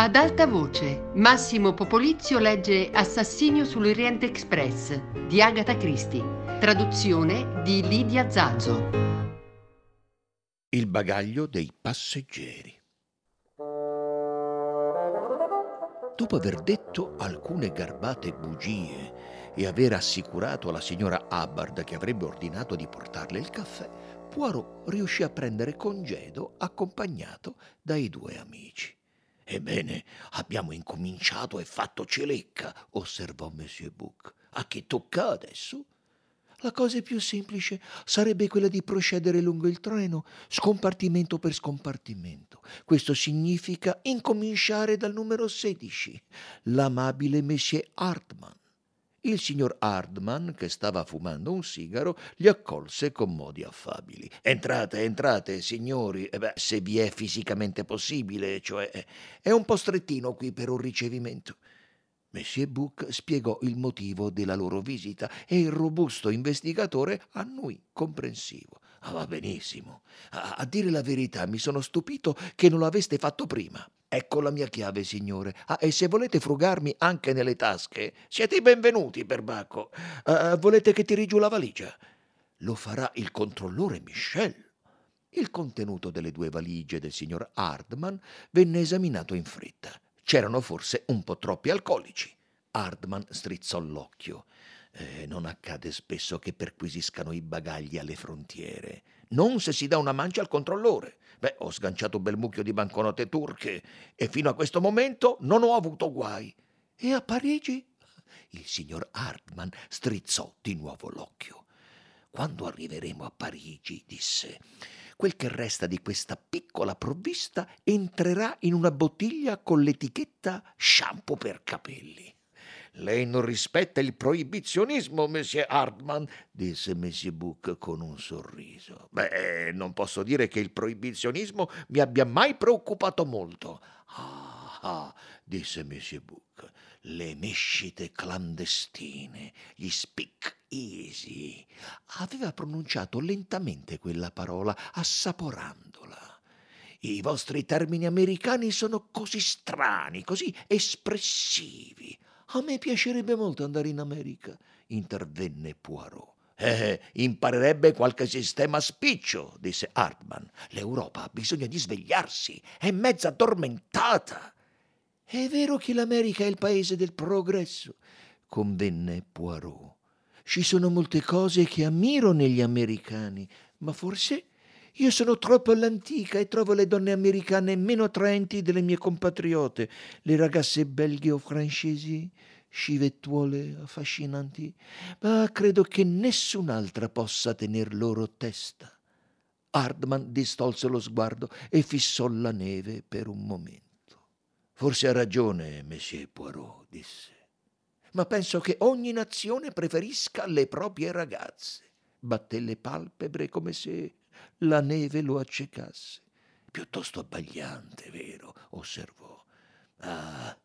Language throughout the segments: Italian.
Ad alta voce, Massimo Popolizio legge Assassinio sull'Oriente Express di Agatha Christie, traduzione di Lidia Zazzo. Il bagaglio dei passeggeri. Dopo aver detto alcune garbate bugie e aver assicurato alla signora Hubbard che avrebbe ordinato di portarle il caffè, Poirot riuscì a prendere congedo accompagnato dai due amici. Ebbene, abbiamo incominciato e fatto celecca, osservò Monsieur Bouc. A che tocca adesso? La cosa più semplice sarebbe quella di procedere lungo il treno, scompartimento per scompartimento. Questo significa incominciare dal numero 16, l'amabile Monsieur Hartmann. Il signor Hardman, che stava fumando un sigaro, li accolse con modi affabili. Entrate, entrate, signori, eh beh, se vi è fisicamente possibile, cioè è un po' strettino qui per un ricevimento. Monsieur Bouc spiegò il motivo della loro visita e il robusto investigatore annui comprensivo. Ah, va benissimo. A, a dire la verità, mi sono stupito che non lo aveste fatto prima. Ecco la mia chiave, signore. Ah, e se volete frugarmi anche nelle tasche, siete i benvenuti, perbacco. Uh, volete che tiri giù la valigia? Lo farà il controllore Michel. Il contenuto delle due valigie del signor Hardman venne esaminato in fretta. C'erano forse un po' troppi alcolici. Hardman strizzò l'occhio. Eh, non accade spesso che perquisiscano i bagagli alle frontiere. Non se si dà una mancia al controllore. Beh, ho sganciato un bel mucchio di banconote turche e fino a questo momento non ho avuto guai. E a Parigi? Il signor Hartmann strizzò di nuovo l'occhio. Quando arriveremo a Parigi, disse, quel che resta di questa piccola provvista entrerà in una bottiglia con l'etichetta shampoo per capelli. Lei non rispetta il proibizionismo, Monsieur Hartmann, disse Monsieur Bouc con un sorriso. Beh, non posso dire che il proibizionismo mi abbia mai preoccupato molto. Ah, ah disse Monsieur Bouc, le mescite clandestine, gli speak easy. Aveva pronunciato lentamente quella parola, assaporandola. I vostri termini americani sono così strani, così espressivi. A me piacerebbe molto andare in America, intervenne Poirot. Eh, imparerebbe qualche sistema spiccio, disse Hartmann. L'Europa ha bisogno di svegliarsi, è mezza addormentata. È vero che l'America è il paese del progresso, convenne Poirot. Ci sono molte cose che ammiro negli americani, ma forse io sono troppo all'antica e trovo le donne americane meno attraenti delle mie compatriote, le ragazze belghe o francesi, scivettuole affascinanti, ma credo che nessun'altra possa tener loro testa. Hardman distolse lo sguardo e fissò la neve per un momento. Forse ha ragione, Monsieur Poirot, disse. Ma penso che ogni nazione preferisca le proprie ragazze. Batté le palpebre come se la neve lo accecasse. Piuttosto abbagliante, vero? osservò. Ah,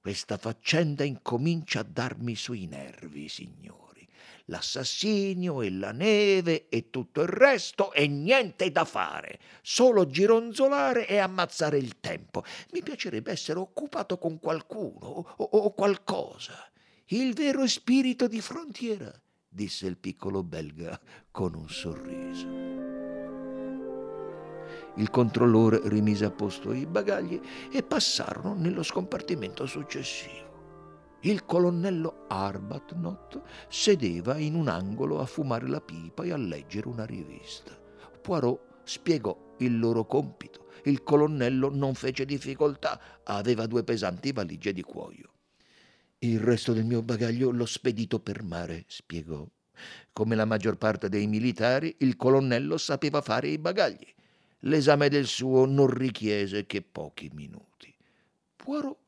questa faccenda incomincia a darmi sui nervi, signori. L'assassinio e la neve e tutto il resto e niente da fare, solo gironzolare e ammazzare il tempo. Mi piacerebbe essere occupato con qualcuno o, o qualcosa. Il vero spirito di frontiera, disse il piccolo belga con un sorriso. Il controllore rimise a posto i bagagli e passarono nello scompartimento successivo. Il colonnello Arbuthnot sedeva in un angolo a fumare la pipa e a leggere una rivista. Poirot spiegò il loro compito. Il colonnello non fece difficoltà, aveva due pesanti valigie di cuoio. Il resto del mio bagaglio l'ho spedito per mare, spiegò. Come la maggior parte dei militari, il colonnello sapeva fare i bagagli l'esame del suo non richiese che pochi minuti. Poirot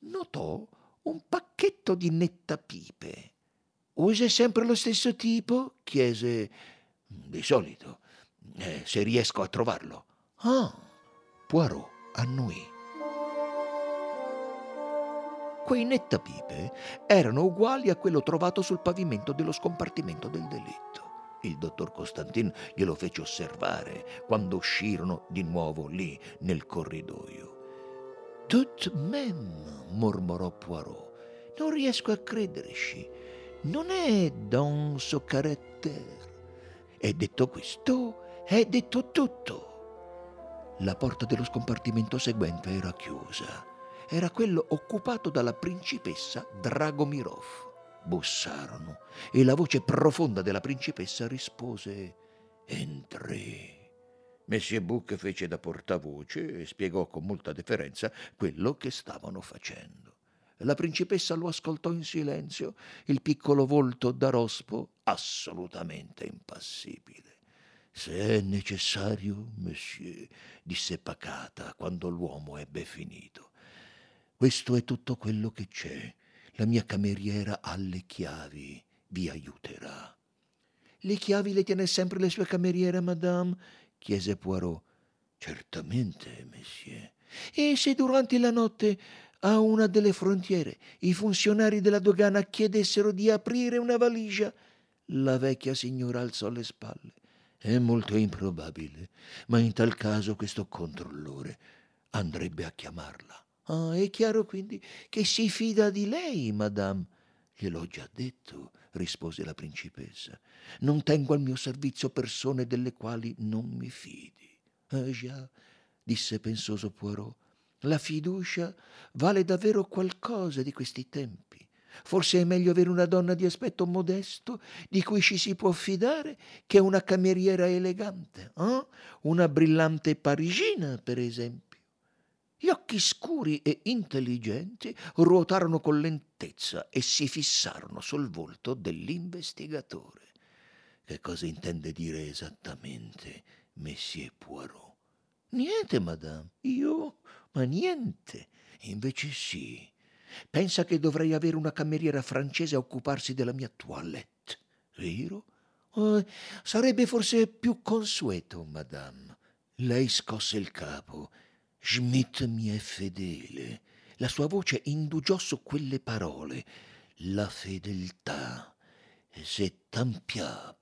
notò un pacchetto di nettapipe. Usa sempre lo stesso tipo? chiese. Di solito, eh, se riesco a trovarlo. Ah, Poirot annui. Quei nettapipe erano uguali a quello trovato sul pavimento dello scompartimento del delitto. Il dottor Costantin glielo fece osservare quando uscirono di nuovo lì nel corridoio. Tout même, mormorò Poirot. Non riesco a crederci. Non è dans suo carattere. E detto questo, è detto tutto. La porta dello scompartimento seguente era chiusa. Era quello occupato dalla principessa Dragomirov. Bussarono e la voce profonda della principessa rispose Entri. Messie Buc fece da portavoce e spiegò con molta deferenza quello che stavano facendo. La principessa lo ascoltò in silenzio, il piccolo volto da rospo assolutamente impassibile. Se è necessario, monsieur, disse pacata quando l'uomo ebbe finito. Questo è tutto quello che c'è. La mia cameriera ha le chiavi, vi aiuterà. Le chiavi le tiene sempre le sue cameriere, madame? chiese Poirot. Certamente, monsieur. E se durante la notte a una delle frontiere i funzionari della dogana chiedessero di aprire una valigia? La vecchia signora alzò le spalle. È molto improbabile, ma in tal caso questo controllore andrebbe a chiamarla. Ah, è chiaro quindi che si fida di lei, madame. Gliel'ho già detto, rispose la principessa. Non tengo al mio servizio persone delle quali non mi fidi. Ah già, disse pensoso Poirot, la fiducia vale davvero qualcosa di questi tempi. Forse è meglio avere una donna di aspetto modesto, di cui ci si può fidare, che una cameriera elegante, eh? una brillante parigina, per esempio. Gli occhi scuri e intelligenti ruotarono con lentezza e si fissarono sul volto dell'investigatore. Che cosa intende dire esattamente, Messie Poirot? Niente, madame. Io? Ma niente. Invece sì. Pensa che dovrei avere una cameriera francese a occuparsi della mia toilette, vero? Oh, sarebbe forse più consueto, madame. Lei scosse il capo Schmidt mi è fedele. La sua voce indugiò su quelle parole. La fedeltà, c'est impiable.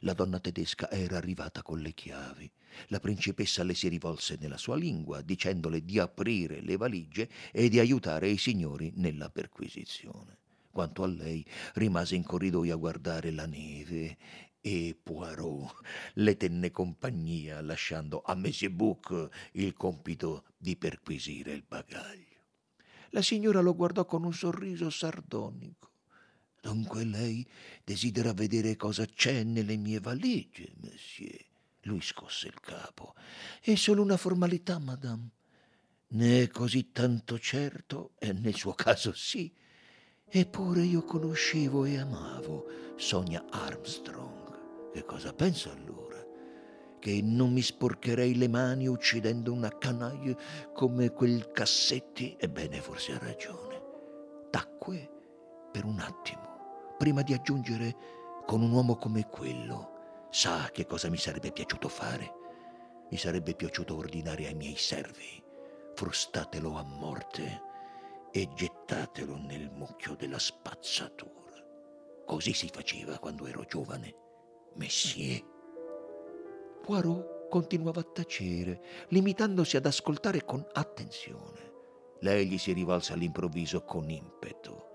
La donna tedesca era arrivata con le chiavi. La principessa le si rivolse nella sua lingua, dicendole di aprire le valigie e di aiutare i signori nella perquisizione. Quanto a lei, rimase in corridoio a guardare la neve e Poirot le tenne compagnia lasciando a Monsieur Bouc il compito di perquisire il bagaglio. La signora lo guardò con un sorriso sardonico. Dunque lei desidera vedere cosa c'è nelle mie valigie, monsieur. Lui scosse il capo. È solo una formalità, madame. Ne è così tanto certo, e nel suo caso sì. Eppure io conoscevo e amavo Sonia Armstrong. Che cosa pensa allora? Che non mi sporcherei le mani uccidendo una canaglia come quel Cassetti? Ebbene, forse ha ragione. Tacque per un attimo, prima di aggiungere con un uomo come quello. Sa che cosa mi sarebbe piaciuto fare? Mi sarebbe piaciuto ordinare ai miei servi, frustatelo a morte e gettatelo nel mucchio della spazzatura. Così si faceva quando ero giovane. Messie. Poirot continuava a tacere, limitandosi ad ascoltare con attenzione. Lei gli si rivolse all'improvviso con impeto.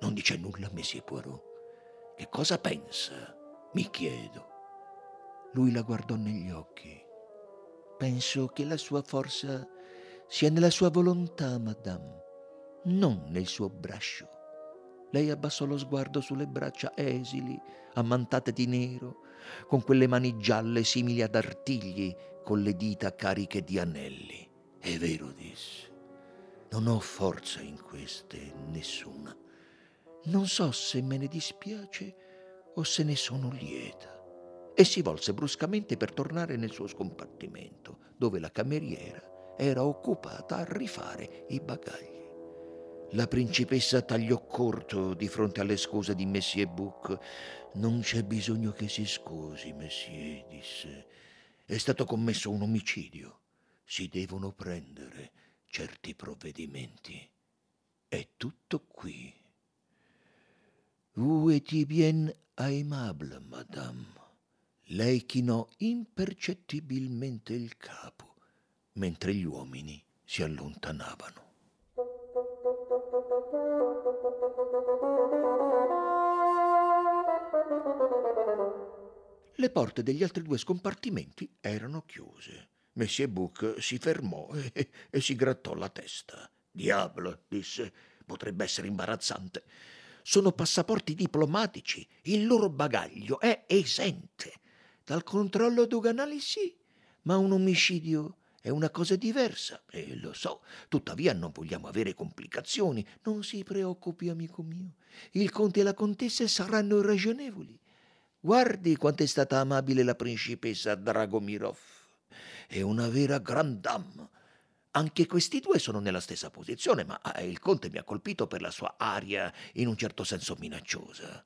Non dice nulla, Messie Poirot. Che cosa pensa? Mi chiedo. Lui la guardò negli occhi. Penso che la sua forza sia nella sua volontà, madame, non nel suo braccio. Lei abbassò lo sguardo sulle braccia esili, ammantate di nero, con quelle mani gialle simili ad artigli, con le dita cariche di anelli. È vero, disse. Non ho forza in queste, nessuna. Non so se me ne dispiace o se ne sono lieta. E si volse bruscamente per tornare nel suo scompartimento, dove la cameriera era occupata a rifare i bagagli. La principessa tagliò corto di fronte alle scuse di Messie Bouc. Non c'è bisogno che si scusi, Messie, disse. È stato commesso un omicidio. Si devono prendere certi provvedimenti. È tutto qui. Vous étiez bien aimable, madame. Lei chinò impercettibilmente il capo, mentre gli uomini si allontanavano. Le porte degli altri due scompartimenti erano chiuse. Messie Buc si fermò e, e si grattò la testa. Diavolo, disse, potrebbe essere imbarazzante. Sono passaporti diplomatici, il loro bagaglio è esente. Dal controllo doganale sì, ma un omicidio è una cosa diversa, e lo so, tuttavia non vogliamo avere complicazioni. Non si preoccupi, amico mio. Il conte e la contessa saranno ragionevoli. Guardi quanto è stata amabile la principessa Dragomirov. È una vera grand dame. Anche questi due sono nella stessa posizione, ma ah, il conte mi ha colpito per la sua aria in un certo senso minacciosa.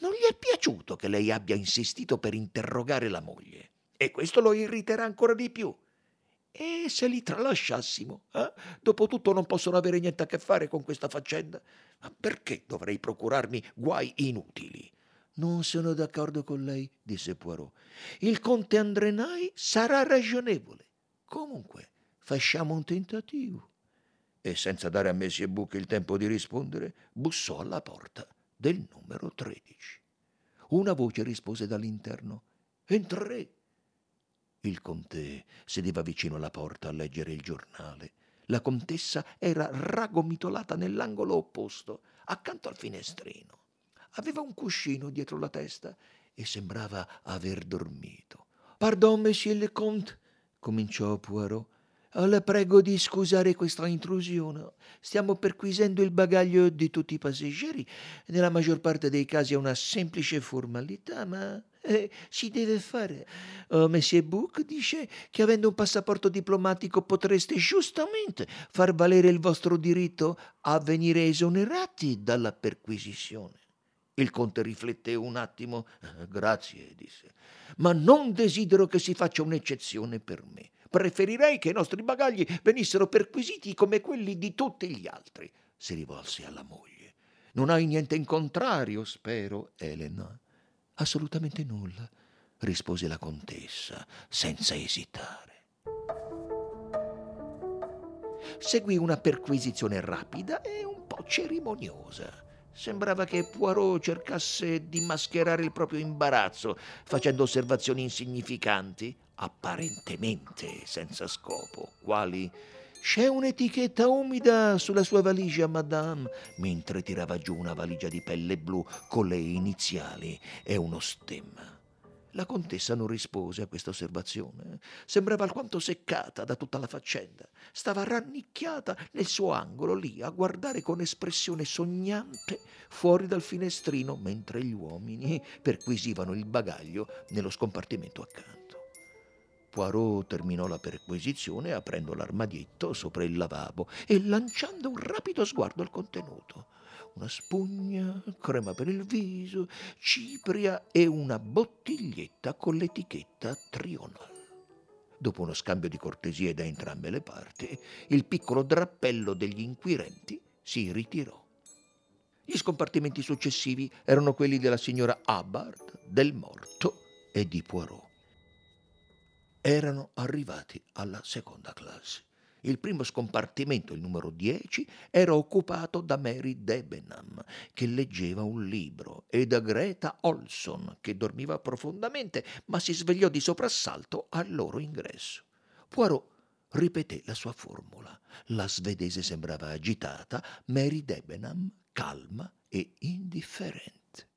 Non gli è piaciuto che lei abbia insistito per interrogare la moglie, e questo lo irriterà ancora di più. E se li tralasciassimo? Eh? Dopotutto non possono avere niente a che fare con questa faccenda. Ma perché dovrei procurarmi guai inutili? Non sono d'accordo con lei, disse Poirot. Il conte Andrenai sarà ragionevole. Comunque, facciamo un tentativo. E senza dare a Messie Buc il tempo di rispondere, bussò alla porta del numero 13. Una voce rispose dall'interno. Entrerei. Il conte sedeva vicino alla porta a leggere il giornale. La contessa era ragomitolata nell'angolo opposto, accanto al finestrino. Aveva un cuscino dietro la testa e sembrava aver dormito. Pardon, monsieur le comte, cominciò Poirot. La prego di scusare questa intrusione. Stiamo perquisendo il bagaglio di tutti i passeggeri. Nella maggior parte dei casi è una semplice formalità, ma eh, si deve fare. Oh, Messie Book dice che avendo un passaporto diplomatico potreste giustamente far valere il vostro diritto a venire esonerati dalla perquisizione. Il conte rifletté un attimo. Grazie, disse, ma non desidero che si faccia un'eccezione per me. Preferirei che i nostri bagagli venissero perquisiti come quelli di tutti gli altri. Si rivolse alla moglie. Non hai niente in contrario, spero, Elena. Assolutamente nulla, rispose la contessa, senza esitare. Seguì una perquisizione rapida e un po' cerimoniosa. Sembrava che Poirot cercasse di mascherare il proprio imbarazzo, facendo osservazioni insignificanti, apparentemente senza scopo, quali c'è un'etichetta umida sulla sua valigia, madame, mentre tirava giù una valigia di pelle blu con le iniziali e uno stemma. La contessa non rispose a questa osservazione. Sembrava alquanto seccata da tutta la faccenda. Stava rannicchiata nel suo angolo lì a guardare con espressione sognante fuori dal finestrino mentre gli uomini perquisivano il bagaglio nello scompartimento accanto. Poirot terminò la perquisizione aprendo l'armadietto sopra il lavabo e lanciando un rapido sguardo al contenuto una spugna, crema per il viso, cipria e una bottiglietta con l'etichetta Trional. Dopo uno scambio di cortesie da entrambe le parti, il piccolo drappello degli inquirenti si ritirò. Gli scompartimenti successivi erano quelli della signora Hubbard, del morto e di Poirot. Erano arrivati alla seconda classe. Il primo scompartimento, il numero 10, era occupato da Mary Debenham, che leggeva un libro, e da Greta Olson, che dormiva profondamente, ma si svegliò di soprassalto al loro ingresso. Poirot ripeté la sua formula. La svedese sembrava agitata, Mary Debenham calma e indifferente.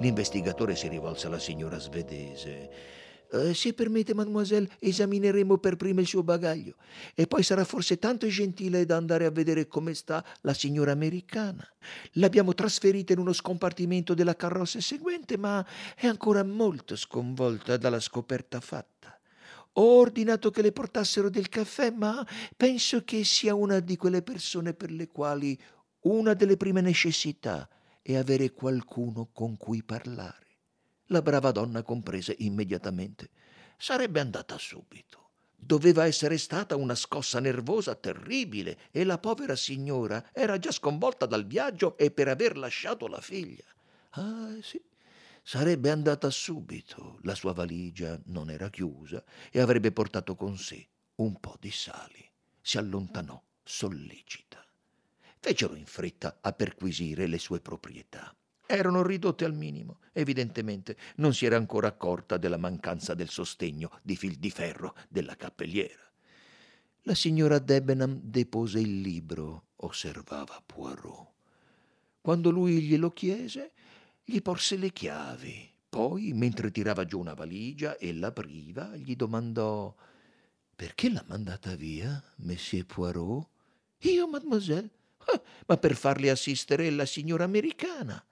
L'investigatore si rivolse alla signora svedese. Eh, se permette, mademoiselle, esamineremo per prima il suo bagaglio e poi sarà forse tanto gentile da andare a vedere come sta la signora americana. L'abbiamo trasferita in uno scompartimento della carrozza seguente, ma è ancora molto sconvolta dalla scoperta fatta. Ho ordinato che le portassero del caffè, ma penso che sia una di quelle persone per le quali una delle prime necessità e avere qualcuno con cui parlare. La brava donna comprese immediatamente. Sarebbe andata subito. Doveva essere stata una scossa nervosa terribile e la povera signora era già sconvolta dal viaggio e per aver lasciato la figlia. Ah, sì, sarebbe andata subito. La sua valigia non era chiusa e avrebbe portato con sé un po' di sali. Si allontanò sollecita. Fecero in fretta a perquisire le sue proprietà. Erano ridotte al minimo. Evidentemente non si era ancora accorta della mancanza del sostegno di fil di ferro della cappelliera. La signora Debenham depose il libro, osservava Poirot. Quando lui glielo chiese, gli porse le chiavi. Poi, mentre tirava giù una valigia e l'apriva, gli domandò Perché l'ha mandata via, Monsieur Poirot? Io, mademoiselle? Ah, ma per farle assistere la signora americana.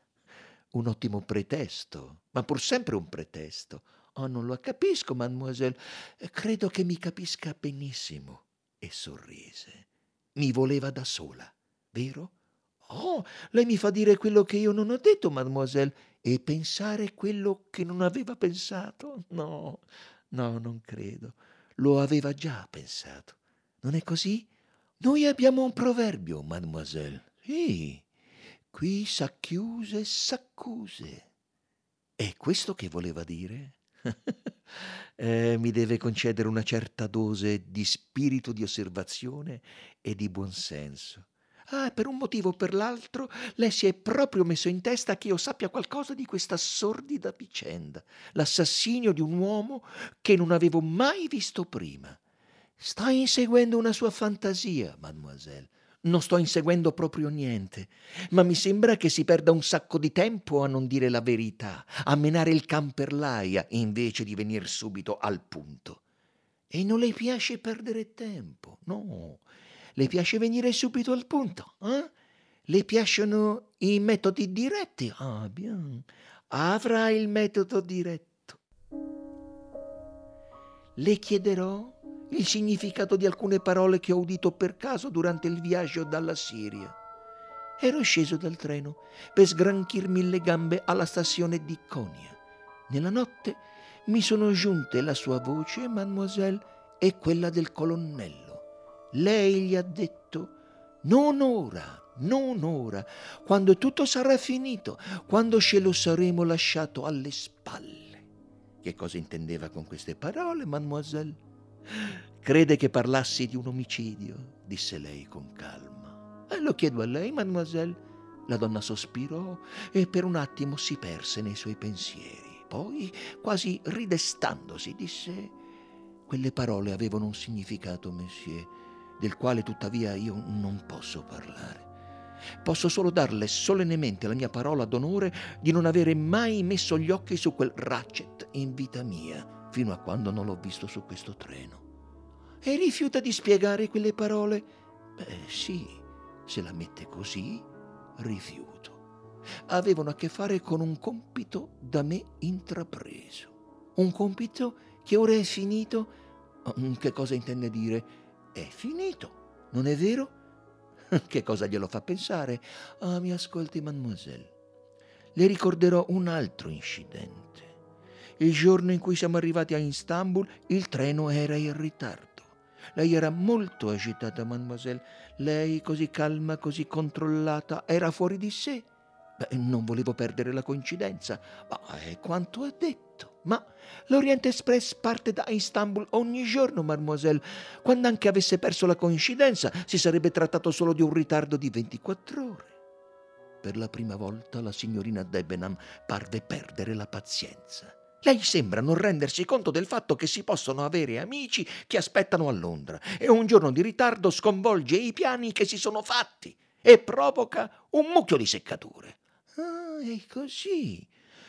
Un ottimo pretesto, ma pur sempre un pretesto. Oh, non lo capisco, mademoiselle. Credo che mi capisca benissimo. E sorrise. Mi voleva da sola, vero? Oh, lei mi fa dire quello che io non ho detto, mademoiselle, e pensare quello che non aveva pensato? No, no, non credo. Lo aveva già pensato. Non è così? Noi abbiamo un proverbio, mademoiselle. Sì, qui s'acchiuse, s'accuse. È questo che voleva dire? eh, mi deve concedere una certa dose di spirito di osservazione e di buonsenso. Ah, per un motivo o per l'altro, lei si è proprio messo in testa che io sappia qualcosa di questa sordida vicenda, l'assassinio di un uomo che non avevo mai visto prima. Sta inseguendo una sua fantasia, mademoiselle. Non sto inseguendo proprio niente, ma mi sembra che si perda un sacco di tempo a non dire la verità, a menare il can per l'aia invece di venire subito al punto. E non le piace perdere tempo, no. Le piace venire subito al punto, eh? Le piacciono i metodi diretti? Ah, bien. Avrà il metodo diretto. Le chiederò il significato di alcune parole che ho udito per caso durante il viaggio dalla Siria. Ero sceso dal treno per sgranchirmi le gambe alla stazione di Konya. Nella notte mi sono giunte la sua voce, mademoiselle, e quella del colonnello. Lei gli ha detto, non ora, non ora, quando tutto sarà finito, quando ce lo saremo lasciato alle spalle. Che cosa intendeva con queste parole, mademoiselle? Crede che parlassi di un omicidio, disse lei con calma. E lo chiedo a lei, mademoiselle. La donna sospirò e per un attimo si perse nei suoi pensieri. Poi, quasi ridestandosi, disse: Quelle parole avevano un significato, monsieur del quale tuttavia io non posso parlare. Posso solo darle solennemente la mia parola d'onore di non avere mai messo gli occhi su quel Ratchet in vita mia, fino a quando non l'ho visto su questo treno. E rifiuta di spiegare quelle parole? Beh, sì, se la mette così, rifiuto. Avevano a che fare con un compito da me intrapreso. Un compito che ora è finito. Mm, che cosa intende dire? è finito, non è vero? Che cosa glielo fa pensare? Ah, mi ascolti, mademoiselle. Le ricorderò un altro incidente. Il giorno in cui siamo arrivati a Istanbul, il treno era in ritardo. Lei era molto agitata, mademoiselle. Lei, così calma, così controllata, era fuori di sé. Beh, non volevo perdere la coincidenza, ma è quanto ha detto. Ma l'Orient Express parte da Istanbul ogni giorno, mademoiselle. Quando anche avesse perso la coincidenza, si sarebbe trattato solo di un ritardo di 24 ore. Per la prima volta la signorina Debenham parve perdere la pazienza. Lei sembra non rendersi conto del fatto che si possono avere amici che aspettano a Londra e un giorno di ritardo sconvolge i piani che si sono fatti e provoca un mucchio di seccature. Ah, è così.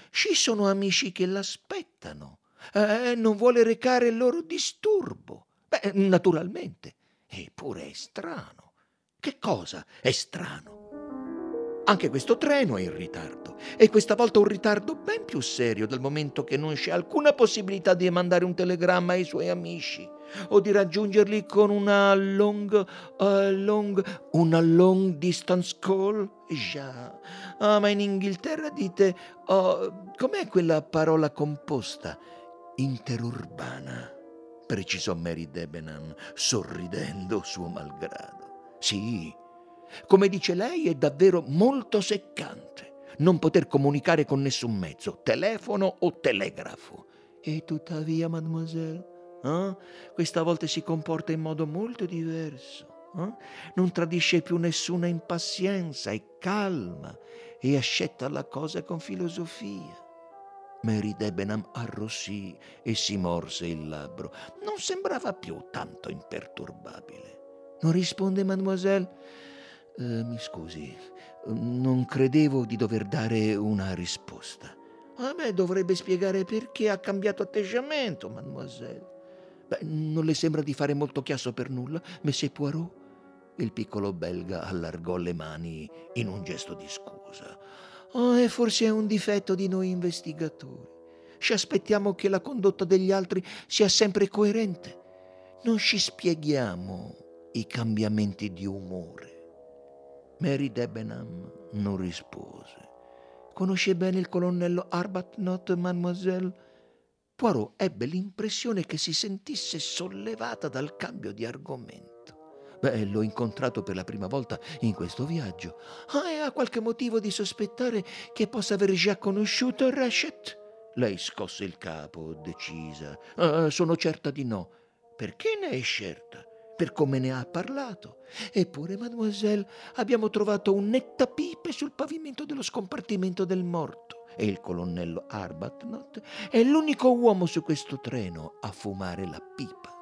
Ci sono amici che l'aspettano e eh, non vuole recare il loro disturbo. Beh, naturalmente. Eppure è strano. Che cosa è strano? Anche questo treno è in ritardo e questa volta un ritardo ben più serio dal momento che non c'è alcuna possibilità di mandare un telegramma ai suoi amici o di raggiungerli con una long, uh, long, una long distance call? Già, ah, ma in Inghilterra dite, oh, com'è quella parola composta? Interurbana, precisò Mary Debenham, sorridendo suo malgrado. Sì, come dice lei, è davvero molto seccante. non poter comunicare con nessun mezzo, telefono o telegrafo. E tuttavia, mademoiselle, eh, questa volta si comporta in modo molto diverso. Eh? Non tradisce più nessuna impazienza, è calma e accetta la cosa con filosofia. Mary Debenham arrossì e si morse il labbro. Non sembrava più tanto imperturbabile. Non risponde, mademoiselle? Eh, mi scusi, non credevo di dover dare una risposta. A me dovrebbe spiegare perché ha cambiato atteggiamento, mademoiselle. Beh, non le sembra di fare molto chiasso per nulla, Monsieur Poirot? Il piccolo belga allargò le mani in un gesto di scusa. Oh, e forse è un difetto di noi investigatori. Ci aspettiamo che la condotta degli altri sia sempre coerente. Non ci spieghiamo i cambiamenti di umore. Mary Debenham non rispose. Conosce bene il colonnello Arbuthnot, mademoiselle? Poirot ebbe l'impressione che si sentisse sollevata dal cambio di argomento. Beh, l'ho incontrato per la prima volta in questo viaggio. Ah, e ha qualche motivo di sospettare che possa aver già conosciuto Rachet? Lei scosse il capo, decisa. Ah, sono certa di no. Perché ne è certa? Per come ne ha parlato. Eppure, mademoiselle, abbiamo trovato un nettapipe sul pavimento dello scompartimento del morto. E il colonnello Arbuthnot è l'unico uomo su questo treno a fumare la pipa.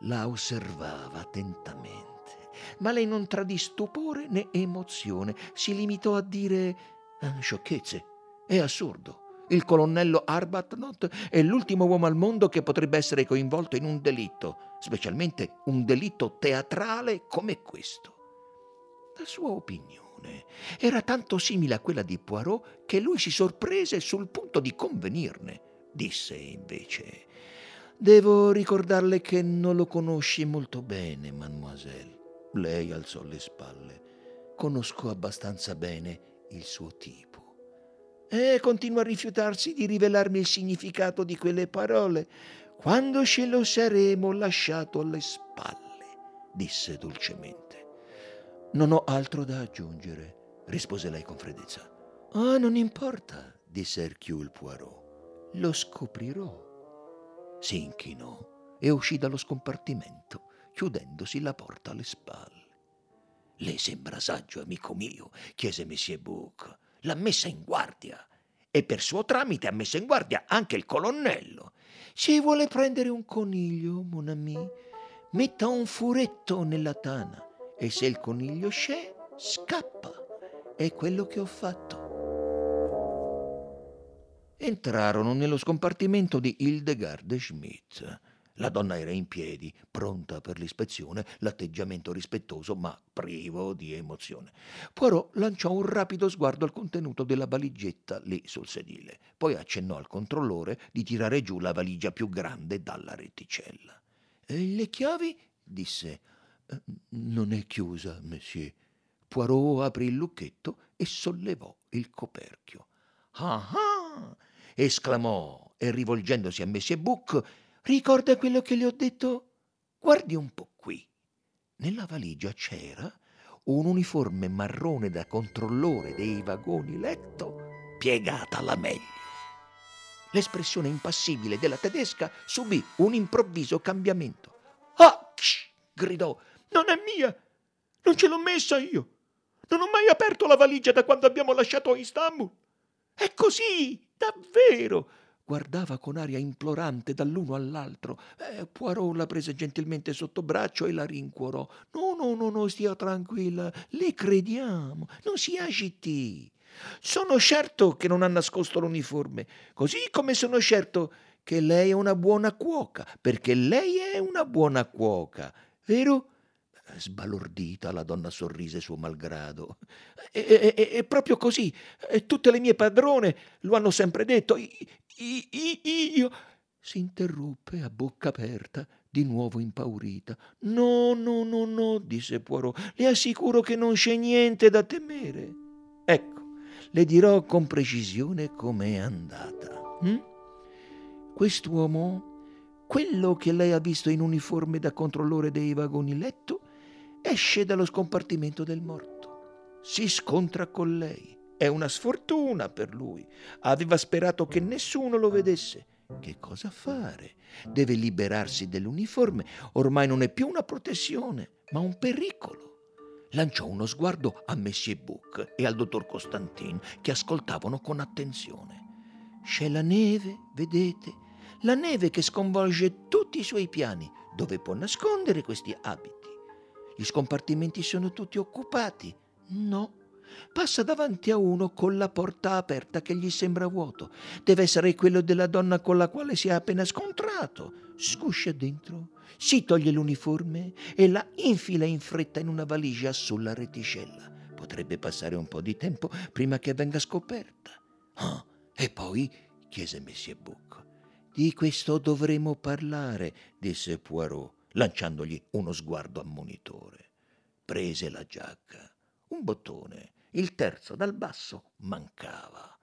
La osservava attentamente, ma lei non tradì stupore né emozione, si limitò a dire ah, sciocchezze. È assurdo. Il colonnello Arbuthnot è l'ultimo uomo al mondo che potrebbe essere coinvolto in un delitto, specialmente un delitto teatrale come questo. La sua opinione era tanto simile a quella di Poirot che lui si sorprese sul punto di convenirne. Disse invece Devo ricordarle che non lo conosci molto bene, mademoiselle. Lei alzò le spalle. Conosco abbastanza bene il suo tipo. E continua a rifiutarsi di rivelarmi il significato di quelle parole quando ce lo saremo lasciato alle spalle, disse dolcemente. Non ho altro da aggiungere, rispose lei con freddezza. Ah, oh, non importa, disse Hercule Poirot. Lo scoprirò si inchinò e uscì dallo scompartimento, chiudendosi la porta alle spalle. Le sembra saggio, amico mio, chiese Monsieur Bouc. L'ha messa in guardia e per suo tramite ha messo in guardia anche il colonnello. Se vuole prendere un coniglio, mon ami, metta un furetto nella tana e se il coniglio c'è, scappa. È quello che ho fatto. Entrarono nello scompartimento di Hildegard Schmidt. La donna era in piedi, pronta per l'ispezione, l'atteggiamento rispettoso ma privo di emozione. Poirot lanciò un rapido sguardo al contenuto della valigetta lì sul sedile, poi accennò al controllore di tirare giù la valigia più grande dalla reticella. Le chiavi? disse. Eh, non è chiusa, monsieur. Poirot aprì il lucchetto e sollevò il coperchio. Ah ah! esclamò e rivolgendosi a Messie Buc, ricorda quello che le ho detto? Guardi un po' qui. Nella valigia c'era un uniforme marrone da controllore dei vagoni letto piegata alla meglio. L'espressione impassibile della tedesca subì un improvviso cambiamento. Ah! gridò. Non è mia! Non ce l'ho messa io! Non ho mai aperto la valigia da quando abbiamo lasciato Istanbul! È così! Davvero? Guardava con aria implorante dall'uno all'altro. Eh, Poirot la prese gentilmente sotto braccio e la rincuorò. No, no, no, no, stia tranquilla. Le crediamo. Non si agiti. Sono certo che non ha nascosto l'uniforme, così come sono certo che lei è una buona cuoca, perché lei è una buona cuoca, vero? Sbalordita, la donna sorrise suo malgrado. È, è, è proprio così. Tutte le mie padrone lo hanno sempre detto. Io. Si interruppe a bocca aperta, di nuovo impaurita. No, no, no, no, disse Poirot. Le assicuro che non c'è niente da temere. Ecco, le dirò con precisione com'è andata. Hm? Quest'uomo, quello che lei ha visto in uniforme da controllore dei vagoni letto, esce dallo scompartimento del morto, si scontra con lei, È una sfortuna per lui. Aveva sperato che nessuno lo vedesse. Che cosa fare? Deve liberarsi dell'uniforme. Ormai non è più una protezione, ma un pericolo. Lanciò uno sguardo a Monsieur Book e al dottor Constantin, che ascoltavano con attenzione. C'è la neve, vedete? La neve che sconvolge tutti i suoi piani. Dove può nascondere questi abiti? Gli scompartimenti sono tutti occupati. No. Passa davanti a uno con la porta aperta che gli sembra vuoto. Deve essere quello della donna con la quale si è appena scontrato. Sguscia dentro, si toglie l'uniforme e la infila in fretta in una valigia sulla reticella. Potrebbe passare un po' di tempo prima che venga scoperta. Ah, e poi chiese Messie Bucco. Di questo dovremo parlare, disse Poirot, lanciandogli uno sguardo ammonitore. Prese la giacca. Un bottone, il terzo dal basso, mancava.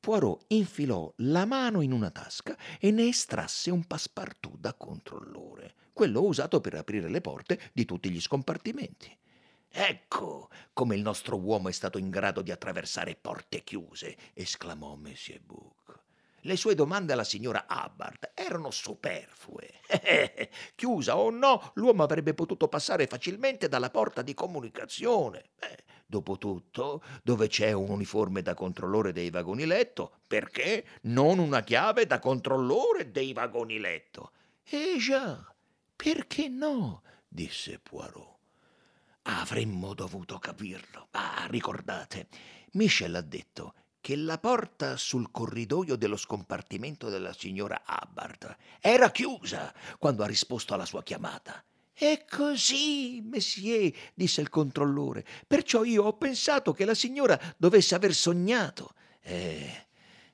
Poirot infilò la mano in una tasca e ne estrasse un passepartout da controllore, quello usato per aprire le porte di tutti gli scompartimenti. Ecco come il nostro uomo è stato in grado di attraversare porte chiuse, esclamò Monsieur Bouc. Le sue domande alla signora Hubbard erano superflue. Chiusa o no, l'uomo avrebbe potuto passare facilmente dalla porta di comunicazione. Eh, dopotutto, dove c'è un uniforme da controllore dei vagoni letto, perché non una chiave da controllore dei vagoni letto? Eh già, perché no? disse Poirot. Avremmo dovuto capirlo. Ah, ricordate, Michel ha detto che la porta sul corridoio dello scompartimento della signora Hubbard era chiusa quando ha risposto alla sua chiamata. È così, Messier, disse il controllore. Perciò io ho pensato che la signora dovesse aver sognato. Eh,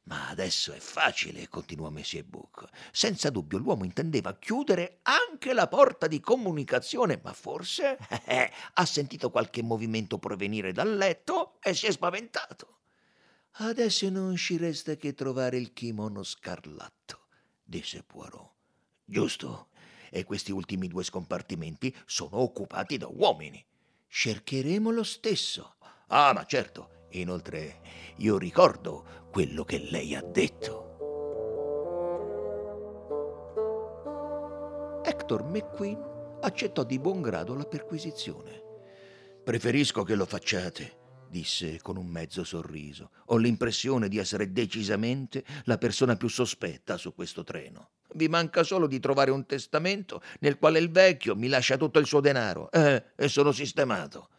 ma adesso è facile, continuò Messie Book. Senza dubbio l'uomo intendeva chiudere anche la porta di comunicazione, ma forse eh, ha sentito qualche movimento provenire dal letto e si è spaventato. Adesso non ci resta che trovare il kimono scarlatto, disse Poirot. Giusto. E questi ultimi due scompartimenti sono occupati da uomini. Cercheremo lo stesso. Ah, ma certo. Inoltre, io ricordo quello che lei ha detto. Hector McQueen accettò di buon grado la perquisizione. Preferisco che lo facciate, disse con un mezzo sorriso. Ho l'impressione di essere decisamente la persona più sospetta su questo treno. Vi manca solo di trovare un testamento nel quale il vecchio mi lascia tutto il suo denaro. Eh, e sono sistemato.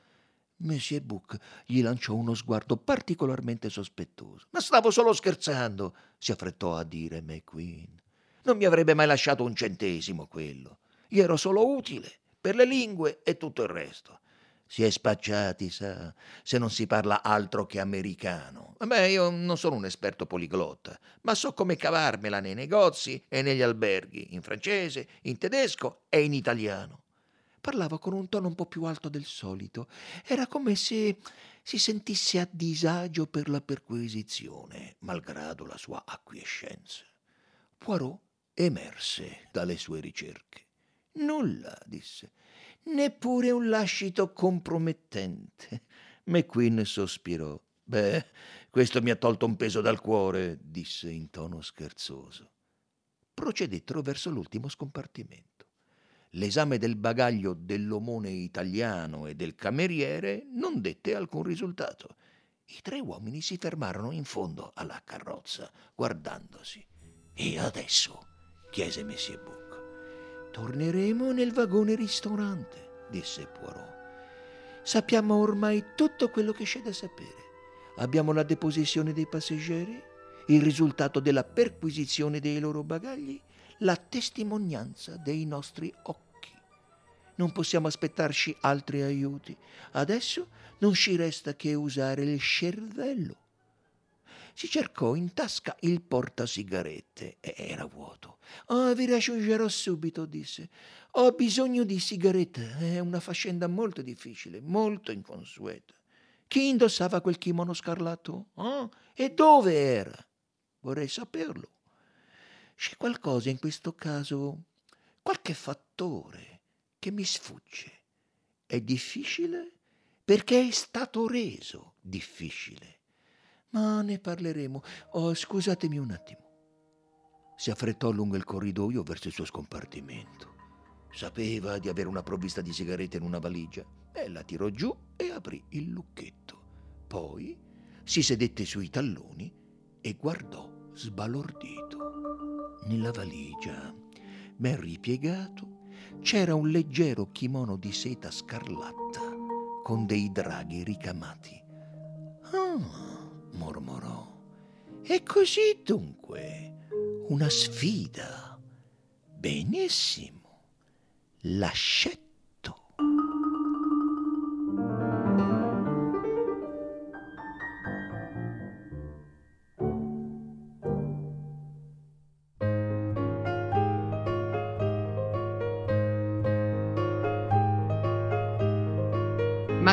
Monsieur Buck gli lanciò uno sguardo particolarmente sospettoso. Ma stavo solo scherzando, si affrettò a dire McQueen. Non mi avrebbe mai lasciato un centesimo quello. Gli ero solo utile per le lingue e tutto il resto. Si è spacciati, sa, se non si parla altro che americano. Beh, io non sono un esperto poliglotta, ma so come cavarmela nei negozi e negli alberghi, in francese, in tedesco e in italiano. Parlava con un tono un po' più alto del solito. Era come se si sentisse a disagio per la perquisizione, malgrado la sua acquiescenza. Poirot emerse dalle sue ricerche. Nulla, disse neppure un lascito compromettente. McQueen sospirò. Beh, questo mi ha tolto un peso dal cuore, disse in tono scherzoso. Procedettero verso l'ultimo scompartimento. L'esame del bagaglio dell'omone italiano e del cameriere non dette alcun risultato. I tre uomini si fermarono in fondo alla carrozza, guardandosi. E adesso? chiese Messie Bou. Torneremo nel vagone ristorante, disse Poirot. Sappiamo ormai tutto quello che c'è da sapere. Abbiamo la deposizione dei passeggeri, il risultato della perquisizione dei loro bagagli, la testimonianza dei nostri occhi. Non possiamo aspettarci altri aiuti. Adesso non ci resta che usare il cervello. Si cercò in tasca il portasigarette e era vuoto. Ah, vi raggiungerò subito, disse. Ho bisogno di sigarette. È una faccenda molto difficile, molto inconsueta. Chi indossava quel kimono scarlatto? Ah, e dove era? Vorrei saperlo. C'è qualcosa in questo caso, qualche fattore che mi sfugge. È difficile perché è stato reso difficile. Ma ne parleremo. Oh, scusatemi un attimo. Si affrettò lungo il corridoio verso il suo scompartimento. Sapeva di avere una provvista di sigarette in una valigia e la tirò giù e aprì il lucchetto. Poi si sedette sui talloni e guardò sbalordito. Nella valigia, ben ripiegato, c'era un leggero kimono di seta scarlatta con dei draghi ricamati. Ah, mormorò. E così dunque, una sfida. Benissimo. L'accetto.